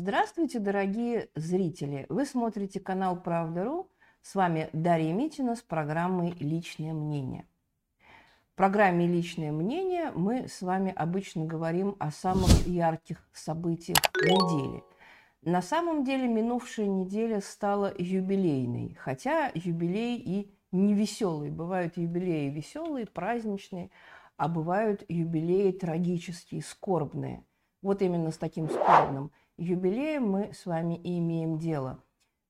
Здравствуйте, дорогие зрители! Вы смотрите канал Правда.ру. С вами Дарья Митина с программой «Личное мнение». В программе «Личное мнение» мы с вами обычно говорим о самых ярких событиях недели. На самом деле минувшая неделя стала юбилейной, хотя юбилей и не веселый. Бывают юбилеи веселые, праздничные, а бывают юбилеи трагические, скорбные. Вот именно с таким скорбным – юбилеем мы с вами и имеем дело.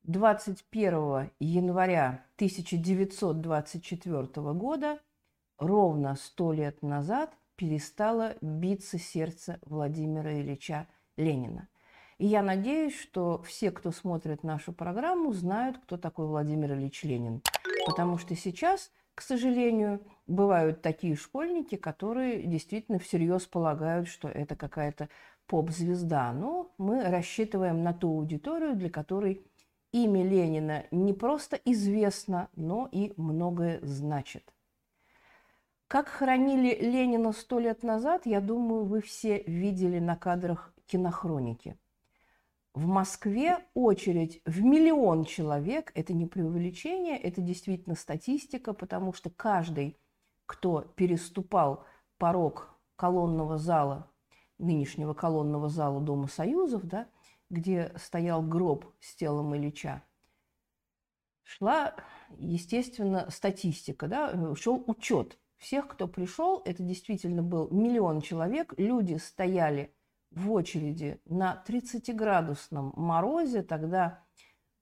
21 января 1924 года, ровно сто лет назад, перестало биться сердце Владимира Ильича Ленина. И я надеюсь, что все, кто смотрит нашу программу, знают, кто такой Владимир Ильич Ленин. Потому что сейчас, к сожалению, бывают такие школьники, которые действительно всерьез полагают, что это какая-то поп-звезда, но мы рассчитываем на ту аудиторию, для которой имя Ленина не просто известно, но и многое значит. Как хоронили Ленина сто лет назад, я думаю, вы все видели на кадрах кинохроники. В Москве очередь в миллион человек. Это не преувеличение, это действительно статистика, потому что каждый, кто переступал порог колонного зала нынешнего колонного зала Дома Союзов, да, где стоял гроб с телом Ильича, шла, естественно, статистика, да, шел учет всех, кто пришел. Это действительно был миллион человек. Люди стояли в очереди на 30-градусном морозе. Тогда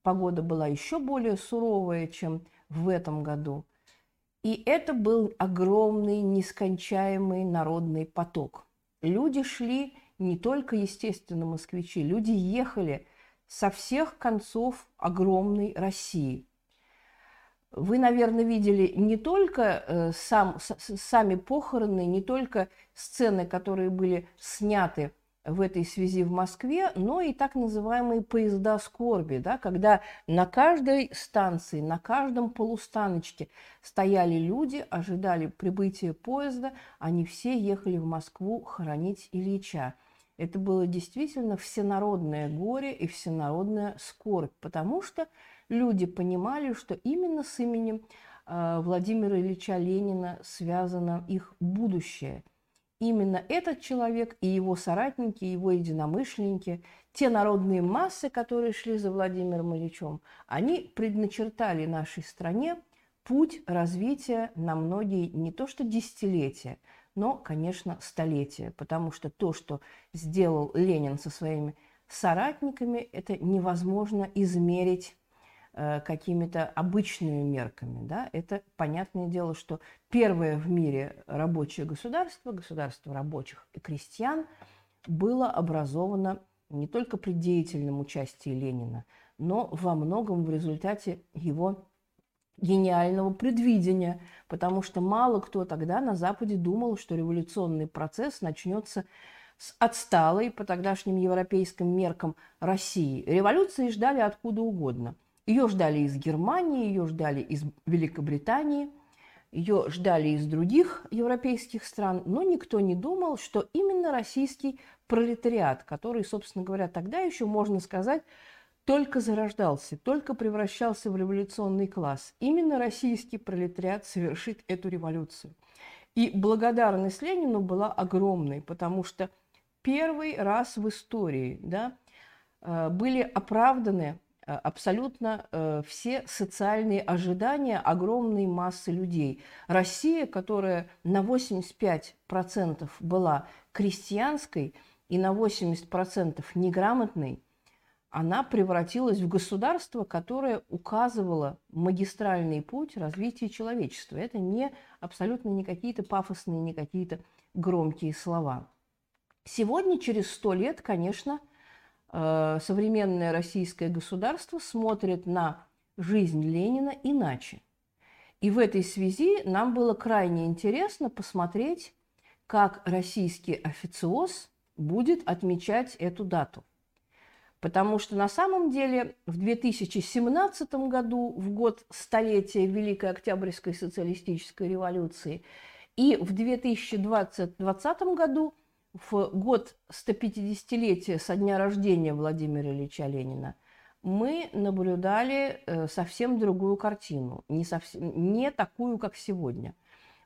погода была еще более суровая, чем в этом году. И это был огромный, нескончаемый народный поток люди шли не только, естественно, москвичи, люди ехали со всех концов огромной России. Вы, наверное, видели не только э, сам, сами похороны, не только сцены, которые были сняты в этой связи в Москве, но и так называемые поезда скорби, да, когда на каждой станции, на каждом полустаночке стояли люди, ожидали прибытия поезда, они все ехали в Москву хоронить Ильича. Это было действительно всенародное горе и всенародная скорбь, потому что люди понимали, что именно с именем э, Владимира Ильича Ленина связано их будущее – именно этот человек и его соратники, его единомышленники, те народные массы, которые шли за Владимиром Ильичем, они предначертали нашей стране путь развития на многие не то что десятилетия, но, конечно, столетия, потому что то, что сделал Ленин со своими соратниками, это невозможно измерить какими-то обычными мерками. Да? Это понятное дело, что первое в мире рабочее государство, государство рабочих и крестьян, было образовано не только при деятельном участии Ленина, но во многом в результате его гениального предвидения, потому что мало кто тогда на Западе думал, что революционный процесс начнется с отсталой по тогдашним европейским меркам России. Революции ждали откуда угодно – ее ждали из Германии, ее ждали из Великобритании, ее ждали из других европейских стран, но никто не думал, что именно российский пролетариат, который, собственно говоря, тогда еще, можно сказать, только зарождался, только превращался в революционный класс. Именно российский пролетариат совершит эту революцию. И благодарность Ленину была огромной, потому что первый раз в истории да, э, были оправданы абсолютно э, все социальные ожидания огромной массы людей. Россия, которая на 85% была крестьянской и на 80% неграмотной, она превратилась в государство, которое указывало магистральный путь развития человечества. Это не абсолютно не какие-то пафосные, не какие-то громкие слова. Сегодня, через сто лет, конечно, Э, современное российское государство смотрит на жизнь Ленина иначе. И в этой связи нам было крайне интересно посмотреть, как российский официоз будет отмечать эту дату. Потому что на самом деле в 2017 году, в год столетия Великой Октябрьской социалистической революции, и в 2020 году – в год 150-летия со дня рождения Владимира Ильича Ленина мы наблюдали э, совсем другую картину, не, совсем, не такую, как сегодня.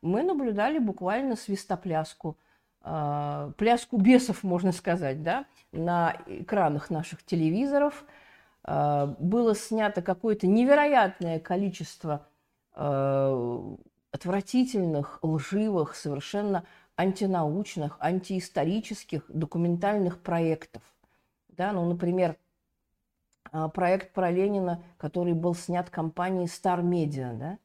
Мы наблюдали буквально свистопляску, э, пляску бесов, можно сказать, да, на экранах наших телевизоров. Э, было снято какое-то невероятное количество отвратительных, лживых, совершенно антинаучных, антиисторических документальных проектов. Да, ну, например, а, проект про Ленина, который был снят компанией Star Media, да,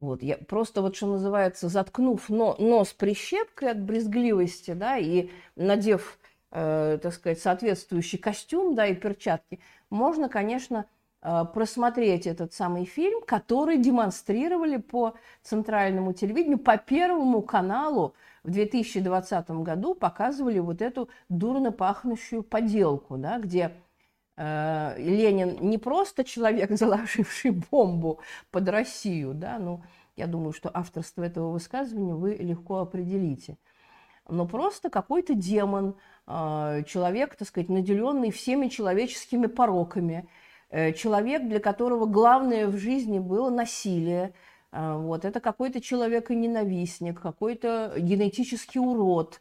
вот, я просто вот, что называется, заткнув но, нос прищепкой от брезгливости, да, и надев, э, так сказать, соответствующий костюм, да, и перчатки, можно, конечно, э, просмотреть этот самый фильм, который демонстрировали по центральному телевидению, по Первому каналу в 2020 году показывали вот эту дурно пахнущую поделку, да, где э, Ленин не просто человек, заложивший бомбу под Россию, да, ну, я думаю, что авторство этого высказывания вы легко определите, но просто какой-то демон, э, человек, так сказать, наделенный всеми человеческими пороками, э, человек, для которого главное в жизни было насилие, вот, это какой-то человек-ненавистник, какой-то генетический урод.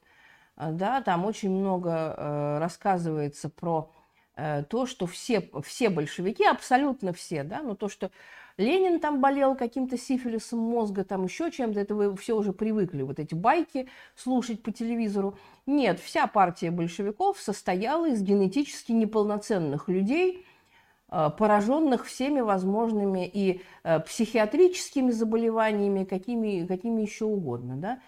А, да, там очень много э, рассказывается про э, то, что все, все большевики, абсолютно все, да, но то, что Ленин там болел каким-то сифилисом мозга, там еще чем-то, это вы все уже привыкли, вот эти байки слушать по телевизору. Нет, вся партия большевиков состояла из генетически неполноценных людей, пораженных всеми возможными и э, психиатрическими заболеваниями, какими, какими еще угодно. Да?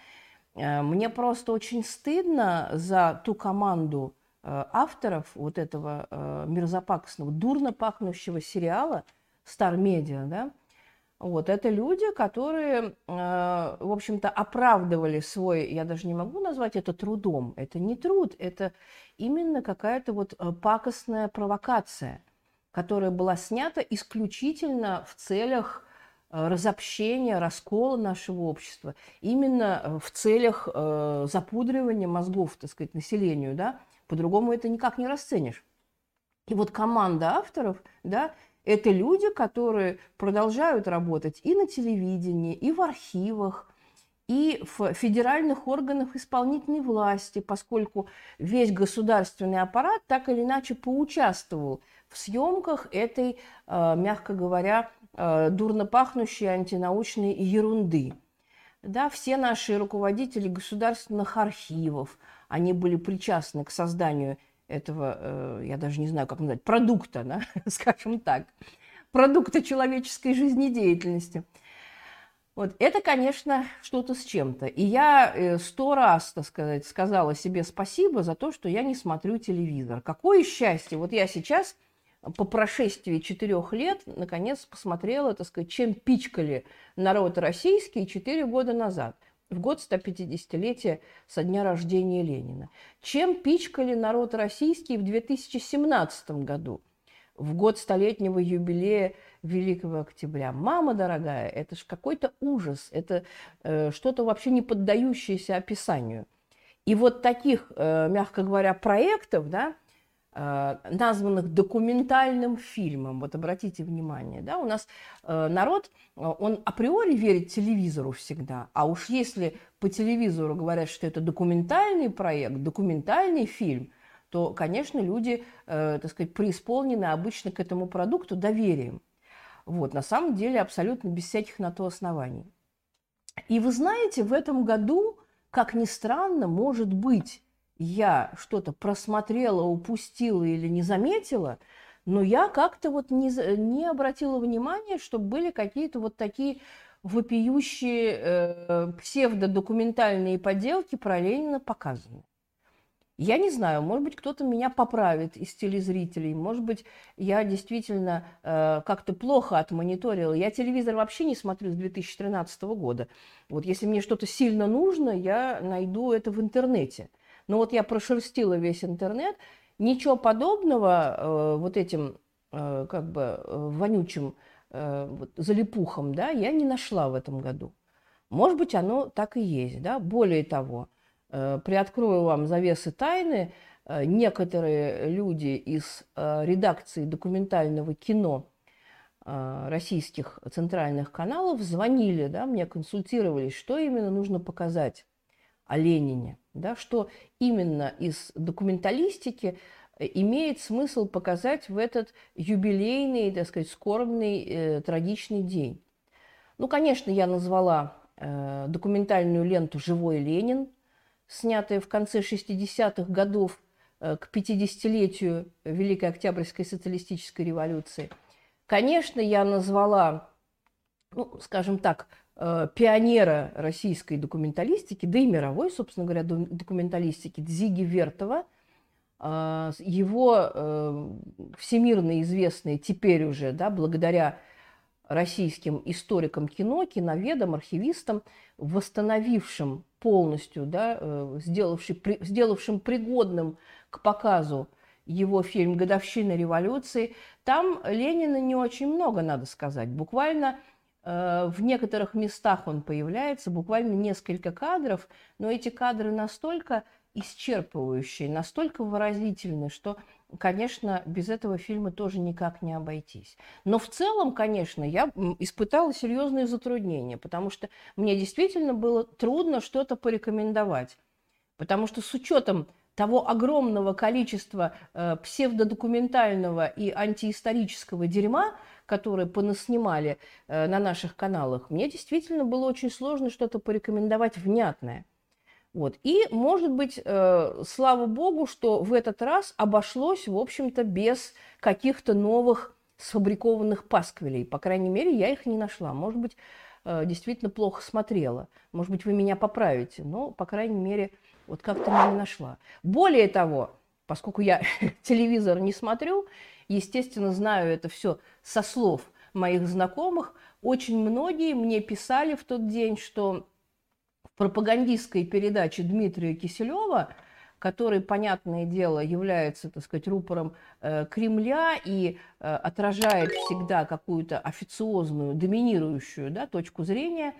Э, мне просто очень стыдно за ту команду авторов вот этого мерзопакостного, дурно пахнущего сериала Star Media, да, вот, это люди, которые, в общем-то, оправдывали свой, я даже не могу назвать это трудом, это не труд, это именно какая-то вот пакостная провокация – которая была снята исключительно в целях э, разобщения, раскола нашего общества, именно э, в целях э, запудривания мозгов, так сказать, населению, да, по-другому это никак не расценишь. И вот команда авторов, да, это люди, которые продолжают работать и на телевидении, и в архивах, и в федеральных органах исполнительной власти, поскольку весь государственный аппарат так или иначе поучаствовал в съемках этой, э, мягко говоря, э, дурно пахнущей антинаучной ерунды. Да, все наши руководители государственных архивов, они были причастны к созданию этого, э, я даже не знаю, как назвать, продукта, да, скажем так, продукта человеческой жизнедеятельности. Вот это, конечно, что-то с чем-то. И я сто раз, так сказать, сказала себе спасибо за то, что я не смотрю телевизор. Какое счастье! Вот я сейчас по прошествии четырех лет, наконец, посмотрела, так сказать, чем пичкали народ российский четыре года назад, в год 150-летия со дня рождения Ленина. Чем пичкали народ российский в 2017 году, в год столетнего юбилея Великого Октября. Мама дорогая, это же какой-то ужас, это э, что-то вообще не поддающееся описанию. И вот таких, э, мягко говоря, проектов, да, названных документальным фильмом. Вот обратите внимание, да, у нас э, народ, э, он априори верит телевизору всегда, а уж если по телевизору говорят, что это документальный проект, документальный фильм, то, конечно, люди, так сказать, преисполнены обычно к этому продукту доверием. Вот, на самом деле абсолютно без всяких на то оснований. И вы знаете, в этом году, как ни странно, может быть, я что-то просмотрела, упустила или не заметила, но я как-то вот не, не обратила внимания, что были какие-то вот такие вопиющие э, псевдодокументальные поделки про Ленина показаны. Я не знаю, может быть, кто-то меня поправит из телезрителей, может быть, я действительно э, как-то плохо отмониторила. Я телевизор вообще не смотрю с 2013 года. Вот если мне что-то сильно нужно, я найду это в интернете – но вот я прошерстила весь интернет, ничего подобного э, вот этим э, как бы э, вонючим э, вот, залипухам, да, я не нашла в этом году. Может быть, оно так и есть, да. Более того, Э, приоткрою вам завесы тайны. Э, некоторые люди из э, редакции документального кино российских центральных каналов звонили, да, мне консультировались, что именно нужно показать о Ленине, да, что именно из документалистики имеет смысл показать в этот юбилейный, так сказать, скорбный, э, трагичный день. Ну, конечно, я назвала э, документальную ленту «Живой Ленин», снятая в конце 60-х годов э, к 50-летию Великой Октябрьской социалистической революции. Конечно, я назвала, ну, скажем так, э, пионера российской документалистики, да и мировой, собственно говоря, документалистики Дзиги Вертова, э, его э, всемирно известные теперь уже, да, благодаря российским историкам кино, киноведам, архивистам, восстановившим полностью, да, э, сделавшим, сделавшим пригодным к показу его фильм «Годовщина революции», там Ленина не очень много, надо сказать. Буквально э, в некоторых местах он появляется, буквально несколько кадров, но эти кадры настолько исчерпывающие, настолько выразительны, что конечно, без этого фильма тоже никак не обойтись. Но в целом, конечно, я испытала серьезные затруднения, потому что мне действительно было трудно что-то порекомендовать. Потому что с учетом того огромного количества э, псевдодокументального и антиисторического дерьма, которое понаснимали э, на наших каналах, мне действительно было очень сложно что-то порекомендовать внятное. Вот. И, может быть, э, слава богу, что в этот раз обошлось, в общем-то, без каких-то новых сфабрикованных пасквилей. По крайней мере, я их не нашла. Может быть, э, действительно плохо смотрела. Может быть, вы меня поправите. Но, по крайней мере, вот как-то не нашла. Более того, поскольку я телевизор не смотрю, естественно, знаю это все со слов моих знакомых, очень многие мне писали в тот день, что пропагандистской передаче Дмитрия Киселева, который, понятное дело, является, так сказать, рупором э, Кремля и э, отражает всегда какую-то официозную, доминирующую да, точку зрения,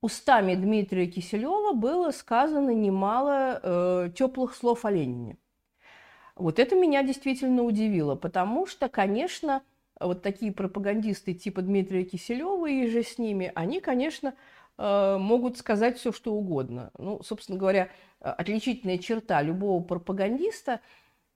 устами Дмитрия Киселева было сказано немало э, теплых слов о Ленине. Вот это меня действительно удивило, потому что, конечно, вот такие пропагандисты типа Дмитрия Киселева и же с ними, они, конечно, Э, могут сказать все, что угодно. Ну, собственно говоря, э, отличительная черта любого пропагандиста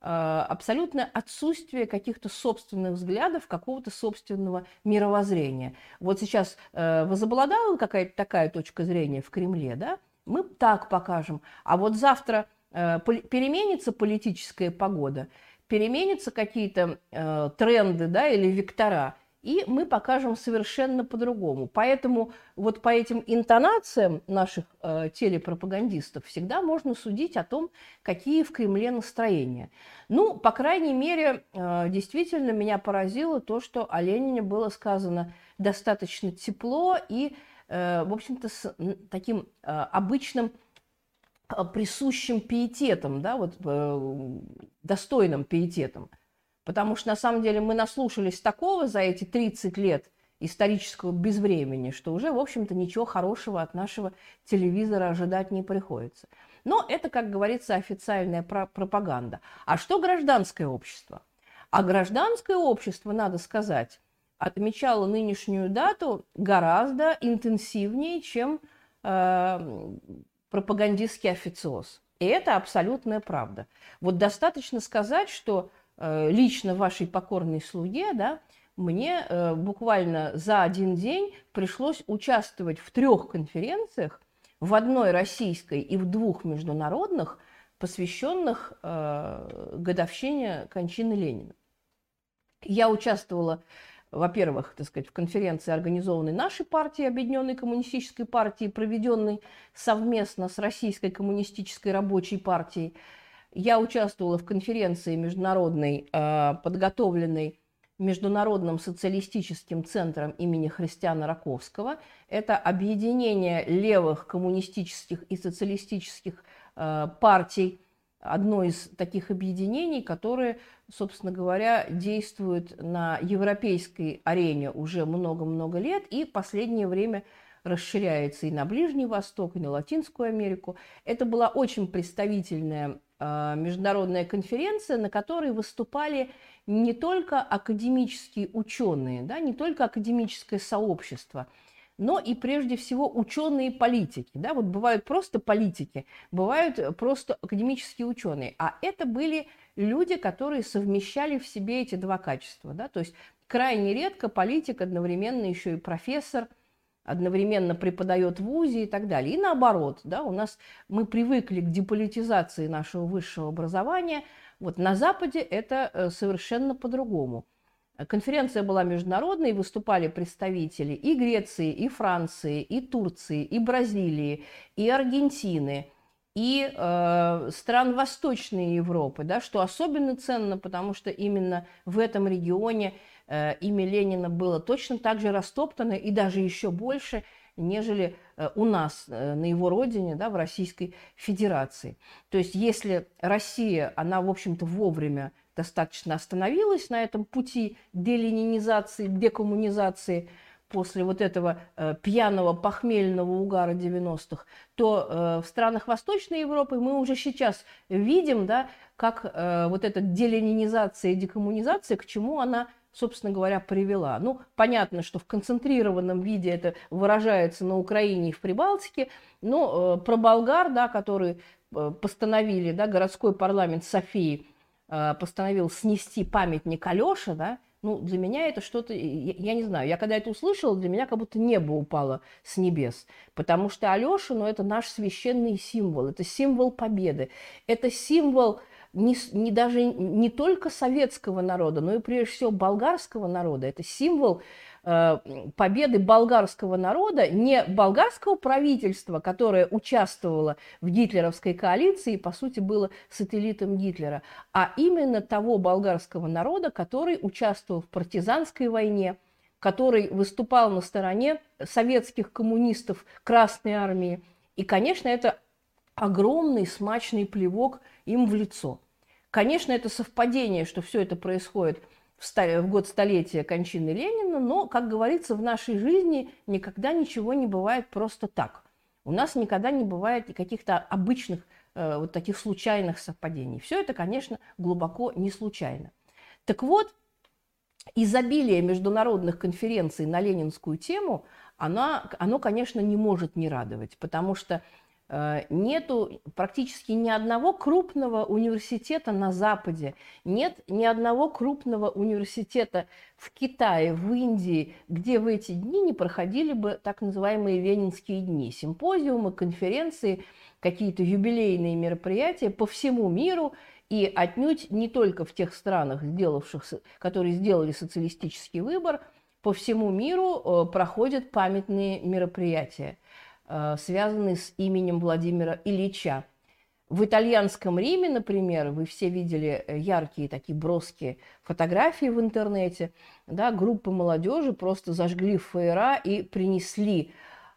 э, абсолютное отсутствие каких-то собственных взглядов, какого-то собственного мировоззрения. Вот сейчас возобладала какая-то такая точка зрения в Кремле, да, мы так покажем, а вот завтра переменится политическая погода, переменятся какие-то тренды да, или вектора – и мы покажем совершенно по-другому. Поэтому вот по этим интонациям наших э, телепропагандистов всегда можно судить о том, какие в Кремле настроения. Ну, по крайней мере, э, действительно меня поразило то, что о Ленине было сказано достаточно тепло и, э, в общем-то, с таким э, обычным э, присущим пиететом, да, вот, э, достойным пиететом. Потому что на самом деле мы наслушались такого за эти 30 лет исторического безвремени, что уже, в общем-то, ничего хорошего от нашего телевизора ожидать не приходится. Но это, как говорится, официальная пропаганда. А что гражданское общество? А гражданское общество, надо сказать, отмечало нынешнюю дату гораздо интенсивнее, чем э, пропагандистский официоз. И это абсолютная правда. Вот достаточно сказать, что Э, лично вашей покорной слуге, да, мне э, буквально за один день пришлось участвовать в трех конференциях, в одной российской и в двух международных, посвященных э, годовщине кончины Ленина. Я участвовала, во-первых, так сказать, в конференции, организованной нашей партией, Объединенной коммунистической партией, проведенной совместно с Российской коммунистической рабочей партией. Я участвовала в конференции международной, э, подготовленной Международным социалистическим центром имени Христиана Раковского. Это объединение левых коммунистических и социалистических э, партий, одно из таких объединений, которые, собственно говоря, действуют на европейской арене уже много-много лет и последнее время расширяется и на Ближний Восток, и на Латинскую Америку. Это была очень представительная э, международная конференция, на которой выступали не только академические ученые, да, не только академическое сообщество, но и прежде всего ученые политики. Да? Вот бывают просто политики, бывают просто академические ученые. А это были люди, которые совмещали в себе эти два качества. Да? То есть крайне редко политик одновременно еще и профессор, одновременно преподает в ВУЗе и так далее. И наоборот, да, у нас мы привыкли к деполитизации нашего высшего образования. Вот на Западе это э, совершенно по-другому. Конференция была международной, выступали представители и Греции, и Франции, и Турции, и Бразилии, и Аргентины – и э, стран Восточной Европы, да, что особенно ценно, потому что именно в этом регионе э, имя Ленина было точно так же растоптано и даже еще больше, нежели э, у нас э, на его родине, да, в Российской Федерации. То есть если Россия, она, в общем-то, вовремя достаточно остановилась на этом пути деленинизации, декоммунизации – после вот этого э, пьяного похмельного угара 90-х, то э, в странах Восточной Европы мы уже сейчас видим, да, как э, вот эта деленинизация и декоммунизация, к чему она собственно говоря, привела. Ну, понятно, что в концентрированном виде это выражается на Украине и в Прибалтике, но э, про болгар, да, который э, постановили, да, городской парламент Софии постановил снести памятник Алёше, да, ну, для меня это что-то, я, я не знаю, я когда это услышала, для меня как будто небо упало с небес, потому что Алеша, ну, это наш священный символ, это символ победы, это символ не, не даже не только советского народа, но и прежде всего болгарского народа, это символ Э, победы болгарского народа, не болгарского правительства, которое участвовало в гитлеровской коалиции и, по сути, было сателлитом Гитлера, а именно того болгарского народа, который участвовал в партизанской войне, который выступал на стороне советских коммунистов Красной Армии. И, конечно, это огромный смачный плевок им в лицо. Конечно, это совпадение, что все это происходит – в год столетия кончины Ленина, но, как говорится, в нашей жизни никогда ничего не бывает просто так. У нас никогда не бывает каких-то обычных э, вот таких случайных совпадений. Все это, конечно, глубоко не случайно. Так вот, изобилие международных конференций на ленинскую тему, она, оно, конечно, не может не радовать, потому что нету практически ни одного крупного университета на Западе, нет ни одного крупного университета в Китае, в Индии, где в эти дни не проходили бы так называемые ленинские дни, симпозиумы, конференции, какие-то юбилейные мероприятия по всему миру, и отнюдь не только в тех странах, сделавших, которые сделали социалистический выбор, по всему миру э, проходят памятные мероприятия – Э, связанный с именем Владимира Ильича. В итальянском Риме, например, вы все видели э, яркие такие броские фотографии в интернете, да, группы молодежи просто зажгли фейера и принесли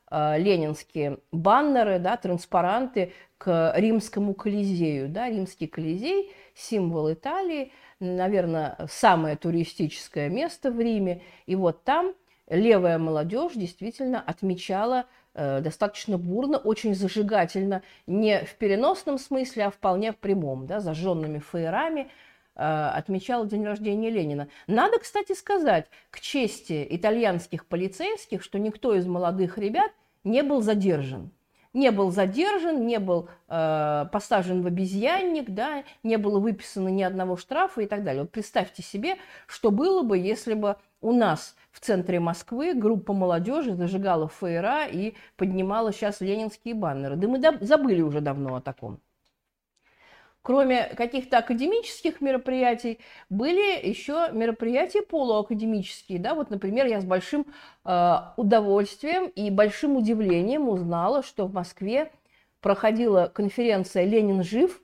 э, ленинские баннеры, да, транспаранты к римскому колизею. Да, римский колизей – символ Италии, наверное, самое туристическое место в Риме. И вот там левая молодежь действительно отмечала Э, достаточно бурно, очень зажигательно, не в переносном смысле, а вполне в прямом, да, зажженными фаерами, э, отмечал день рождения Ленина. Надо, кстати, сказать, к чести итальянских полицейских, что никто из молодых ребят не был задержан. Не был задержан, не был э, посажен в обезьянник, да, не было выписано ни одного штрафа и так далее. Вот представьте себе, что было бы, если бы у нас в центре Москвы группа молодежи зажигала фейера и поднимала сейчас ленинские баннеры. Да мы забыли уже давно о таком. Кроме каких-то академических мероприятий, были еще мероприятия полуакадемические. Да? Вот, например, я с большим э, удовольствием и большим удивлением узнала, что в Москве проходила конференция «Ленин жив»,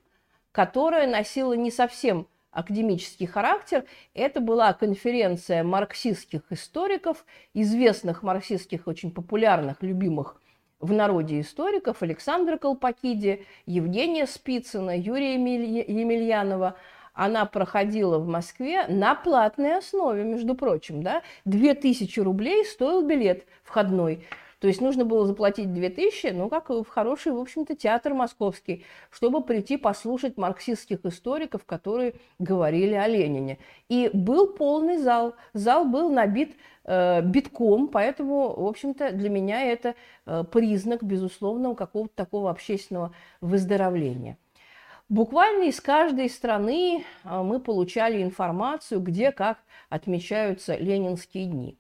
которая носила не совсем академический характер. Это была конференция марксистских историков, известных марксистских, очень популярных, любимых в народе историков Александра Колпакиди, Евгения Спицына, Юрия Емельянова. Она проходила в Москве на платной основе, между прочим. Да? 2000 рублей стоил билет входной. То есть нужно было заплатить 2000, ну, как в хороший, в общем-то, театр московский, чтобы прийти послушать марксистских историков, которые говорили о Ленине. И был полный зал. Зал был набит э, битком, поэтому, в общем-то, для меня это э, признак, безусловного какого-то такого общественного выздоровления. Буквально из каждой страны э, мы получали информацию, где как отмечаются ленинские дни.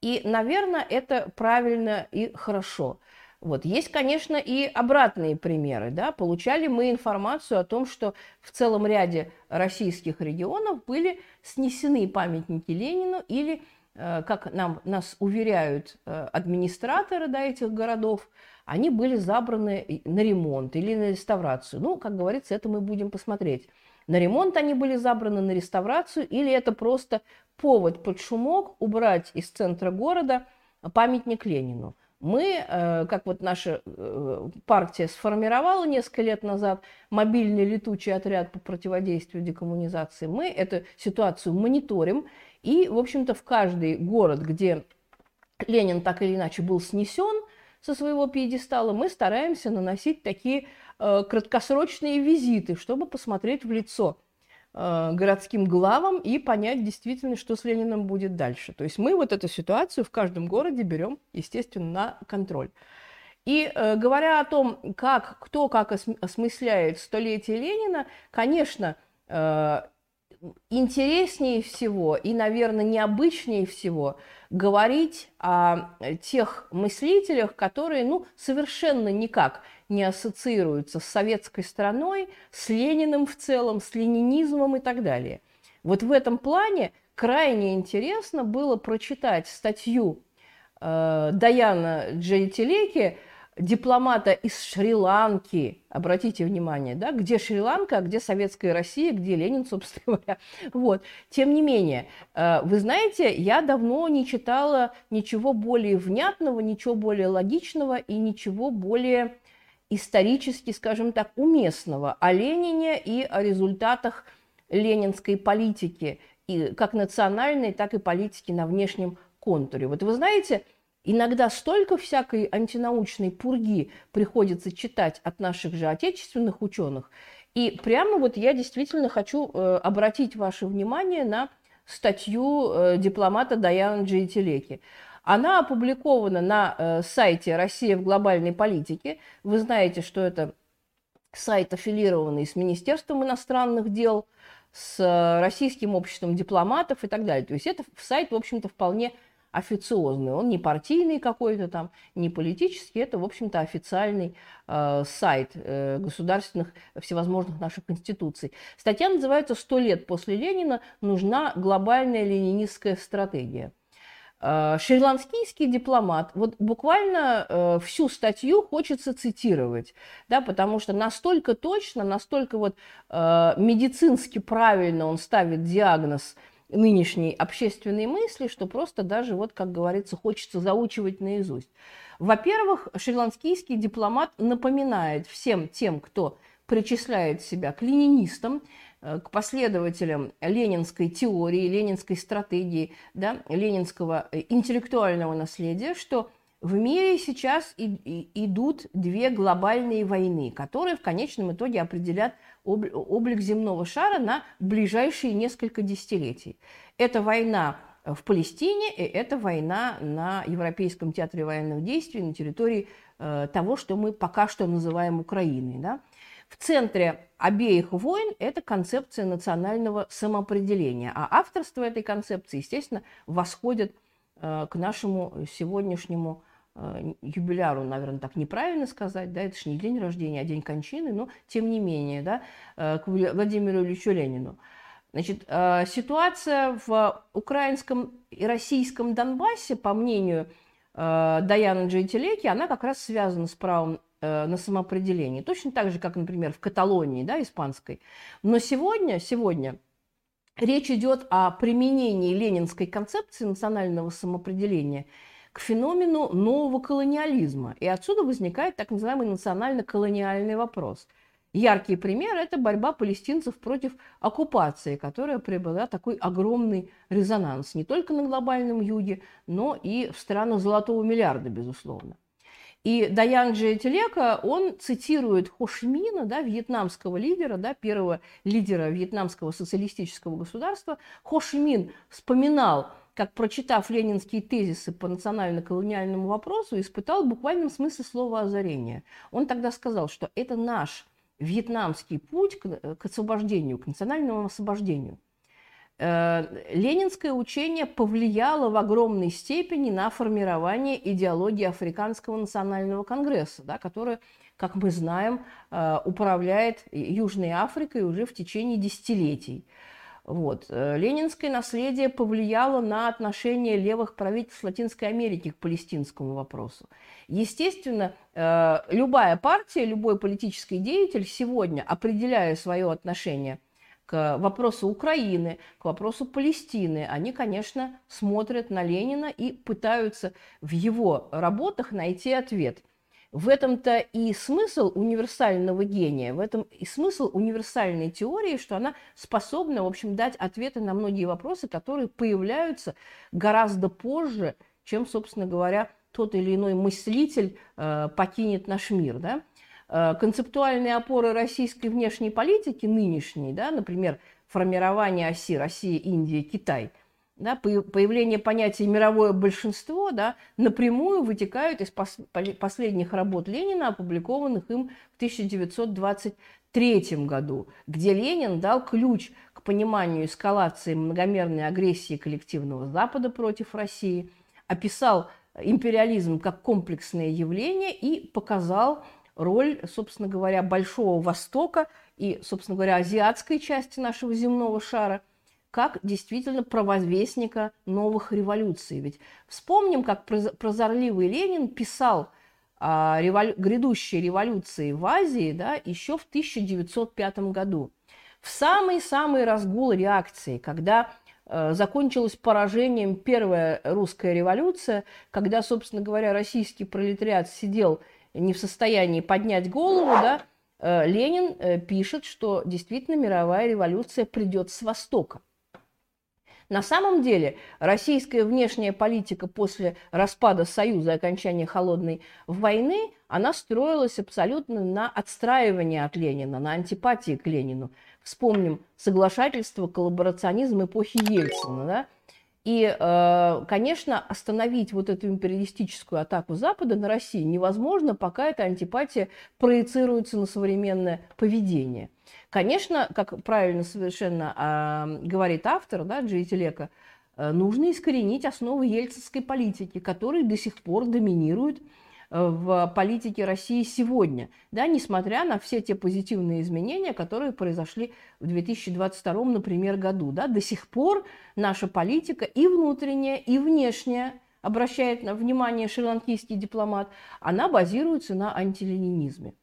И, наверное, это правильно и хорошо. Вот. Есть, конечно, и обратные примеры. Да? Получали мы информацию о том, что в целом ряде российских регионов были снесены памятники Ленину или, э, как нам, нас уверяют э, администраторы да, этих городов, они были забраны на ремонт или на реставрацию. Ну, как говорится, это мы будем посмотреть. На ремонт они были забраны, на реставрацию, или это просто повод под шумок убрать из центра города памятник Ленину. Мы, э, как вот наша э, партия сформировала несколько лет назад мобильный летучий отряд по противодействию декоммунизации, мы эту ситуацию мониторим. И, в общем-то, в каждый город, где Ленин так или иначе был снесен со своего пьедестала, мы стараемся наносить такие краткосрочные визиты, чтобы посмотреть в лицо Э, городским главам и понять действительно, что с Лениным будет дальше. То есть мы вот эту ситуацию в каждом городе берем, естественно, на контроль. И э, говоря о том, как, кто как осмысляет столетие Ленина, конечно, э, интереснее всего и, наверное, необычнее всего говорить о тех мыслителях, которые ну, совершенно никак не ассоциируются с советской страной, с Лениным в целом, с ленинизмом и так далее. Вот в этом плане крайне интересно было прочитать статью э, Даяна Джейтилеки дипломата из Шри-Ланки, обратите внимание, да, где Шри-Ланка, а где Советская Россия, где Ленин, собственно говоря. Вот. Тем не менее, э, вы знаете, я давно не читала ничего более внятного, ничего более логичного и ничего более исторически, скажем так, уместного о Ленине и о результатах ленинской политики, и как национальной, так и политики на внешнем контуре. Вот вы знаете, Иногда столько всякой антинаучной пурги приходится читать от наших же отечественных ученых. И прямо вот я действительно хочу э, обратить ваше внимание на статью э, дипломата Даяна Джейтилеки. Она опубликована на э, сайте «Россия в глобальной политике». Вы знаете, что это сайт, аффилированный с Министерством иностранных дел, с Российским обществом дипломатов и так далее. То есть это сайт, в общем-то, вполне официозный, он не партийный какой-то там, не политический, это, в общем-то, официальный э, сайт э, государственных всевозможных наших институций. Статья называется «Сто лет после Ленина нужна глобальная ленинистская стратегия». Э, шри-ланкийский дипломат, вот буквально э, всю статью хочется цитировать, да, потому что настолько точно, настолько вот э, медицински правильно он ставит диагноз – нынешней общественной мысли, что просто даже, вот, как говорится, хочется заучивать наизусть. Во-первых, шри-ланкийский дипломат напоминает всем тем, кто причисляет себя к ленинистам, э, к последователям ленинской теории, ленинской стратегии, да, ленинского э, интеллектуального наследия, что в мире сейчас идут две глобальные войны, которые в конечном итоге определят облик земного шара на ближайшие несколько десятилетий. Это война в Палестине, и это война на Европейском театре военных действий на территории э, того, что мы пока что называем Украиной. Да? В центре обеих войн это концепция национального самоопределения, а авторство этой концепции, естественно, восходит э, к нашему сегодняшнему юбиляру, наверное, так неправильно сказать, да, это же не день рождения, а день кончины, но тем не менее, да, э, к Владимиру Ильичу Ленину. Значит, э, ситуация в украинском и российском Донбассе, по мнению Даяны Джейтилеки, она как раз связана с правом на самоопределение. Точно так же, как, например, в Каталонии, да, испанской. Но сегодня, сегодня речь идет о применении ленинской концепции национального самоопределения – к феномену нового колониализма. И отсюда возникает так называемый национально-колониальный вопрос. яркий пример – это борьба палестинцев против оккупации, которая приобрела такой огромный резонанс не только на глобальном юге, но и в странах золотого миллиарда, безусловно. И Даян Телека, он цитирует Хошимина, да, вьетнамского лидера, да, первого лидера вьетнамского социалистического государства. Хошимин вспоминал, как, прочитав ленинские тезисы по национально-колониальному вопросу, испытал в буквальном смысле слова озарения. Он тогда сказал, что это наш вьетнамский путь к, к освобождению, к национальному освобождению – Э, ленинское учение повлияло в огромной степени на формирование идеологии Африканского национального конгресса, да, которая, как мы знаем, э, управляет Южной Африкой уже в течение десятилетий. Вот. Э, ленинское наследие повлияло на отношение левых правительств Латинской Америки к палестинскому вопросу. Естественно, любая партия, любой политический деятель сегодня, определяя свое отношение – к вопросу Украины, к вопросу Палестины, они, конечно, смотрят на Ленина и пытаются в его работах найти ответ. В этом-то и смысл универсального гения, в этом и смысл универсальной теории, что она способна, в общем, дать ответы на многие вопросы, которые появляются гораздо позже, чем, собственно говоря, тот или иной мыслитель э, покинет наш мир. Да? Э, концептуальные опоры российской внешней политики нынешней, да, например, формирование оси Россия, Индия, Китай, да, появление понятия «мировое большинство» да, напрямую вытекают из пос последних работ Ленина, опубликованных им в 1923 году, где Ленин дал ключ к пониманию эскалации многомерной агрессии коллективного Запада против России, описал империализм как комплексное явление и показал роль, собственно говоря, Большого Востока и, собственно говоря, азиатской части нашего земного шара как действительно провозвестника новых революций. Ведь вспомним, как прозорливый Ленин писал о револю... грядущей революции в Азии да, еще в 1905 году. В самый-самый разгул реакции, когда э, закончилась поражением первая русская революция, когда, собственно говоря, российский пролетариат сидел не в состоянии поднять голову, да, э, Ленин э, пишет, что действительно мировая революция придет с Востока. На самом деле российская внешняя политика после распада Союза и окончания Холодной войны, она строилась абсолютно на отстраивании от Ленина, на антипатии к Ленину. Вспомним соглашательство, коллаборационизм эпохи Ельцина. Да? И, э, конечно, остановить вот эту империалистическую атаку Запада на Россию невозможно, пока эта антипатия проецируется на современное поведение. Конечно, как правильно совершенно говорит автор, да, Джей Телека, э, нужно искоренить основы ельцинской политики, которые до сих пор доминируют в политике России сегодня, да, несмотря на все те позитивные изменения, которые произошли в 2022, например, году. Да, до сих пор наша политика и внутренняя, и внешняя, обращает внимание шри-ланкийский дипломат, она базируется на антиленинизме.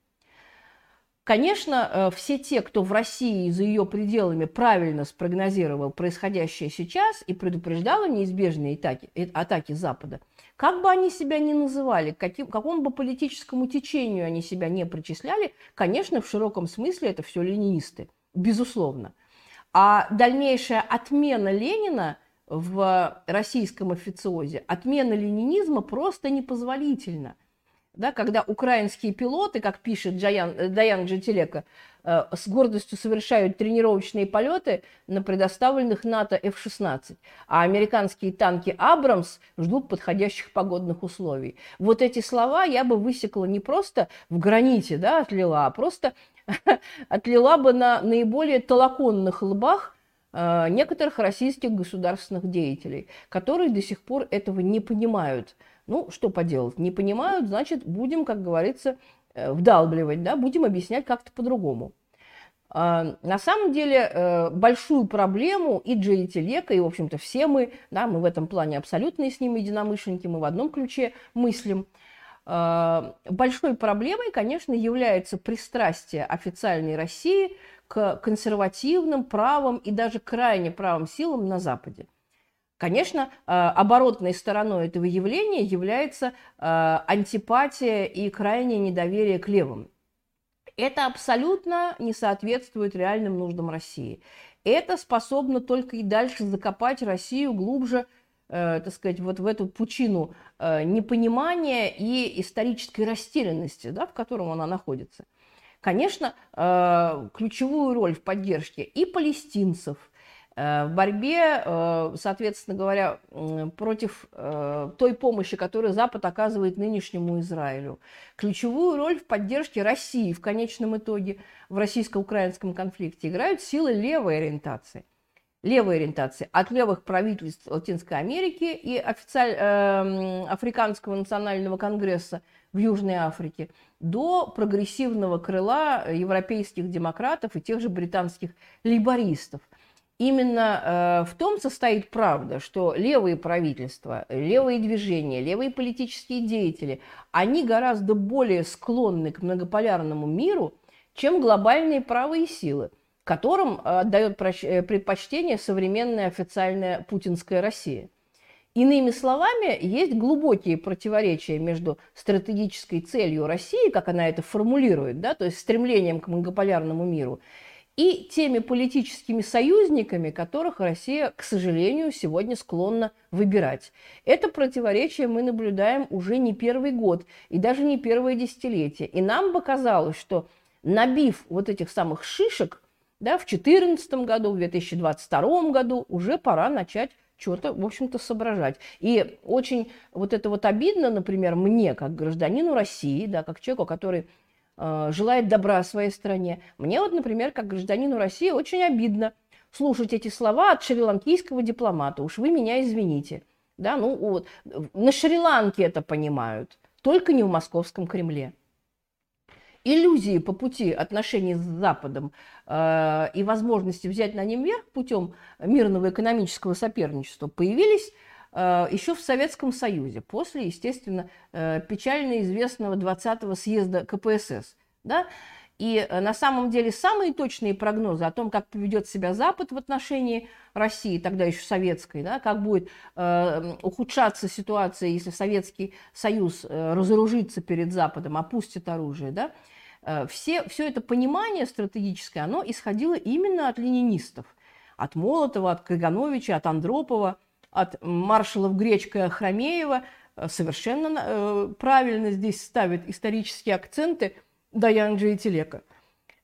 Конечно, э, все те, кто в России и за ее пределами правильно спрогнозировал происходящее сейчас и предупреждал о неизбежной атаке, э, атаке Запада, как бы они себя ни называли, каким, какому бы политическому течению они себя не причисляли, конечно, в широком смысле это все ленинисты, безусловно. А дальнейшая отмена Ленина в российском официозе, отмена ленинизма просто непозволительна – да, когда украинские пилоты, как пишет Джаян, э, Даян Джентилека, э, с гордостью совершают тренировочные полеты на предоставленных НАТО F-16, а американские танки «Абрамс» ждут подходящих погодных условий. Вот эти слова я бы высекла не просто в граните, да, отлила, а просто отлила бы на наиболее толоконных лбах э, некоторых российских государственных деятелей, которые до сих пор этого не понимают – ну, что поделать, не понимают, значит, будем, как говорится, э, вдалбливать, да, будем объяснять как-то по-другому. А, на самом деле э, большую проблему и Джей Телека, и, в общем-то, все мы, да, мы в этом плане абсолютно с ним единомышленники, мы в одном ключе мыслим. А, большой проблемой, конечно, является пристрастие официальной России к консервативным правым и даже крайне правым силам на Западе. Конечно, э, оборотной стороной этого явления является э, антипатия и крайнее недоверие к левым. Это абсолютно не соответствует реальным нуждам России. Это способно только и дальше закопать Россию глубже, э, так сказать, вот в эту пучину э, непонимания и исторической растерянности, да, в котором она находится. Конечно, э, ключевую роль в поддержке и палестинцев – в борьбе, э, соответственно говоря, против э, той помощи, которую Запад оказывает нынешнему Израилю. Ключевую роль в поддержке России в конечном итоге в российско-украинском конфликте играют силы левой ориентации. Левой ориентации от левых правительств Латинской Америки и официаль... э, Африканского национального конгресса в Южной Африке до прогрессивного крыла европейских демократов и тех же британских лейбористов – Именно э, в том состоит правда, что левые правительства, левые движения, левые политические деятели, они гораздо более склонны к многополярному миру, чем глобальные правые силы, которым э, отдает э, предпочтение современная официальная путинская Россия. Иными словами, есть глубокие противоречия между стратегической целью России, как она это формулирует, да, то есть стремлением к многополярному миру, и теми политическими союзниками, которых Россия, к сожалению, сегодня склонна выбирать. Это противоречие мы наблюдаем уже не первый год и даже не первое десятилетие. И нам бы казалось, что набив вот этих самых шишек, да, в 2014 году, в 2022 году уже пора начать что-то, в общем-то, соображать. И очень вот это вот обидно, например, мне, как гражданину России, да, как человеку, который желает добра своей стране. Мне вот, например, как гражданину России очень обидно слушать эти слова от шри-ланкийского дипломата. Уж вы меня извините. Да, ну вот, на Шри-Ланке это понимают, только не в московском Кремле. Иллюзии по пути отношений с Западом э, и возможности взять на нем верх путем мирного экономического соперничества появились Э, еще в Советском Союзе, после, естественно, э, печально известного 20-го съезда КПСС. Да? И э, на самом деле самые точные прогнозы о том, как поведет себя Запад в отношении России, тогда еще советской, да, как будет э, ухудшаться ситуация, если Советский Союз э, разоружится перед Западом, опустит оружие, да, э, все, все это понимание стратегическое, оно исходило именно от ленинистов, от Молотова, от Кагановича, от Андропова – от маршалов Гречка и Ахрамеева э, совершенно э, правильно здесь ставит исторические акценты Даян Джейтилека.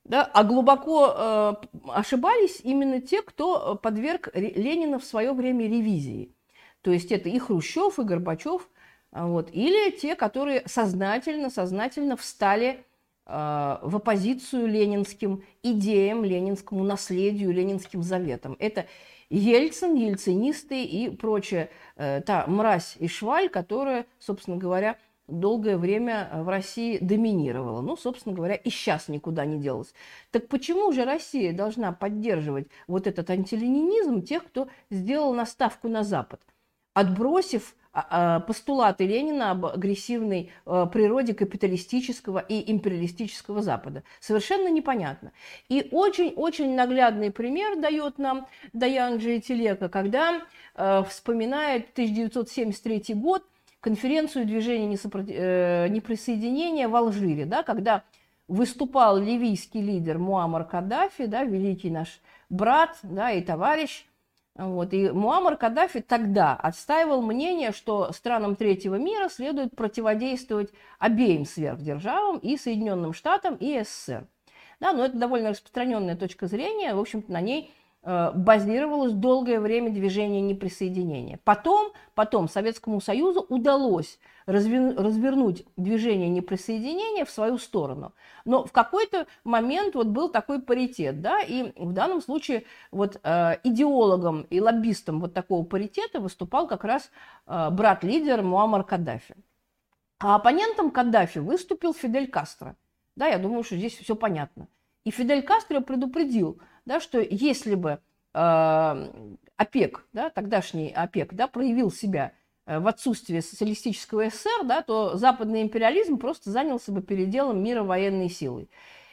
Да, а глубоко э, ошибались именно те, кто подверг Ленина в свое время ревизии. То есть это и Хрущев, и Горбачев, вот, или те, которые сознательно, сознательно встали э, в оппозицию ленинским идеям, ленинскому наследию, ленинским заветам. Это Ельцин, ельцинисты и прочая э, та мразь и шваль, которая, собственно говоря, долгое время в России доминировала. Ну, собственно говоря, и сейчас никуда не делась. Так почему же Россия должна поддерживать вот этот антиленинизм тех, кто сделал наставку на Запад, отбросив постулаты Ленина об агрессивной а, природе капиталистического и империалистического Запада. Совершенно непонятно. И очень-очень наглядный пример дает нам Даян Джейтилека, когда вспоминает 1973 год, конференцию движения э, неприсоединения в Алжире, да, когда выступал ливийский лидер Муаммар Каддафи, да, великий наш брат да, и товарищ, вот. И Муаммар Каддафи тогда отстаивал мнение, что странам третьего мира следует противодействовать обеим сверхдержавам, и Соединенным Штатам, и СССР. Да, но это довольно распространенная точка зрения, в общем-то, на ней базировалось долгое время движение неприсоединения. Потом, потом Советскому Союзу удалось развернуть движение неприсоединения в свою сторону. Но в какой-то момент вот был такой паритет, да, и в данном случае вот э, идеологом и лоббистом вот такого паритета выступал как раз э, брат-лидер Муаммар Каддафи. А оппонентом Каддафи выступил Фидель Кастро. Да, я думаю, что здесь все понятно. И Фидель Кастро предупредил, да, что если бы э, ОПЕК, да, тогдашний ОПЕК, да, проявил себя э, в отсутствии социалистического СССР, да, то западный империализм просто занялся бы переделом мира военной силой.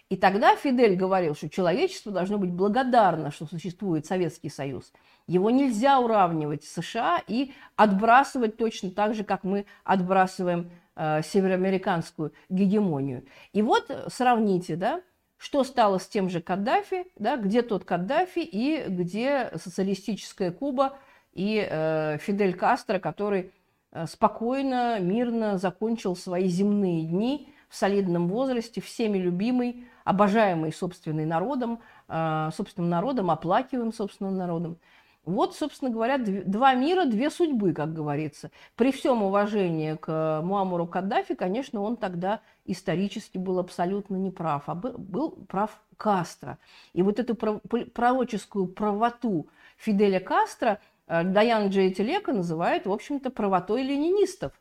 И тогда Фидель говорил, что человечество должно быть благодарно, что существует Советский Союз. Его нельзя уравнивать с США и отбрасывать точно так же, как мы отбрасываем э, североамериканскую гегемонию. И вот сравните, да, что стало с тем же Каддафи, да, где тот Каддафи и где социалистическая Куба и э, Фидель Кастро, который э, спокойно, мирно закончил свои земные дни в солидном возрасте, всеми любимый, обожаемый собственным народом, э, собственным народом, оплакиваем собственным народом. Вот, собственно говоря, два мира, две судьбы, как говорится. При всем уважении к Муаммару Каддафи, конечно, он тогда исторически был абсолютно неправ, а был, прав Кастро. И вот эту пророческую правоту Фиделя Кастро э, Даян Джейтилека называет, в общем-то, правотой ленинистов.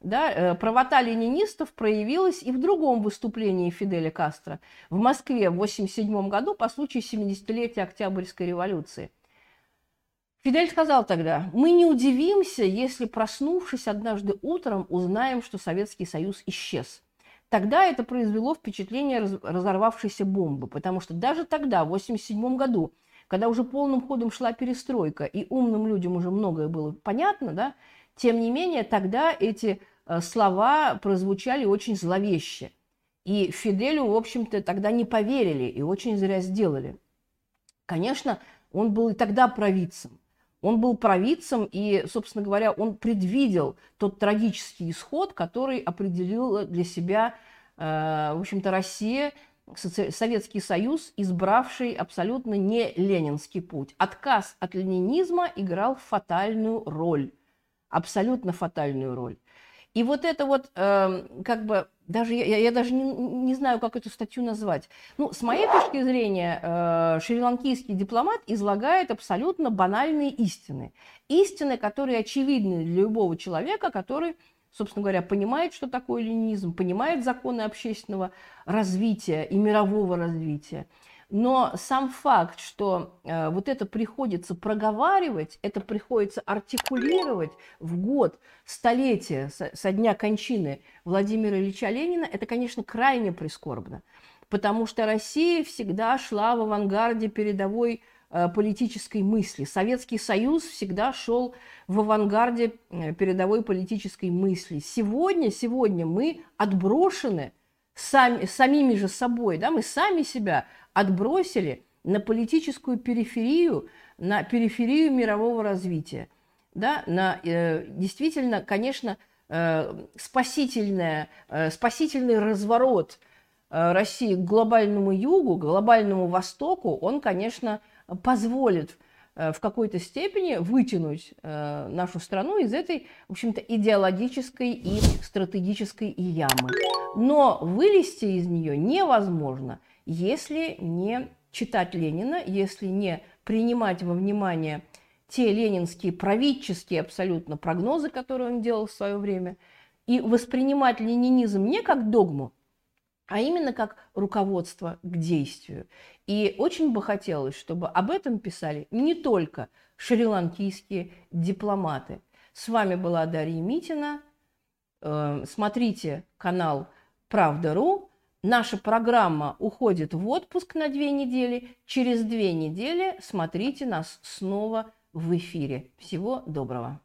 Да, э, правота ленинистов проявилась и в другом выступлении Фиделя Кастро в Москве в 1987 году по случаю 70-летия Октябрьской революции – Фидель сказал тогда, мы не удивимся, если, проснувшись однажды утром, узнаем, что Советский Союз исчез. Тогда это произвело впечатление разорвавшейся бомбы, потому что даже тогда, в 1987 году, когда уже полным ходом шла перестройка, и умным людям уже многое было понятно, да, тем не менее, тогда эти э, слова прозвучали очень зловеще. И Фиделю, в общем-то, тогда не поверили и очень зря сделали. Конечно, он был и тогда провидцем. Он был провидцем, и, собственно говоря, он предвидел тот трагический исход, который определил для себя, э, в общем-то, Россия, Советский Союз, избравший абсолютно не ленинский путь. Отказ от ленинизма играл фатальную роль, абсолютно фатальную роль. И вот это вот, э, как бы, даже я, я даже не, не знаю, как эту статью назвать. Ну, с моей точки зрения, э, шри-ланкийский дипломат излагает абсолютно банальные истины. Истины, которые очевидны для любого человека, который, собственно говоря, понимает, что такое ленинизм, понимает законы общественного развития и мирового развития. Но сам факт, что э, вот это приходится проговаривать, это приходится артикулировать в год столетия со, со дня кончины Владимира Ильича Ленина, это, конечно, крайне прискорбно. Потому что Россия всегда шла в авангарде передовой э, политической мысли. Советский Союз всегда шел в авангарде э, передовой политической мысли. Сегодня, сегодня мы отброшены сами, самими же собой, да, мы сами себя отбросили на политическую периферию, на периферию мирового развития. Да, на, э, действительно, конечно, э, спасительное, э, спасительный разворот э, России к глобальному югу, к глобальному востоку, он, конечно, позволит э, в какой-то степени вытянуть э, нашу страну из этой, в общем-то, идеологической и стратегической ямы. Но вылезти из нее невозможно – если не читать Ленина, если не принимать во внимание те ленинские правительские абсолютно прогнозы, которые он делал в свое время, и воспринимать ленинизм не как догму, а именно как руководство к действию. И очень бы хотелось, чтобы об этом писали не только шри-ланкийские дипломаты. С вами была Дарья Митина. Э, смотрите канал «Правда.ру». Наша программа уходит в отпуск на две недели. Через две недели смотрите нас снова в эфире. Всего доброго.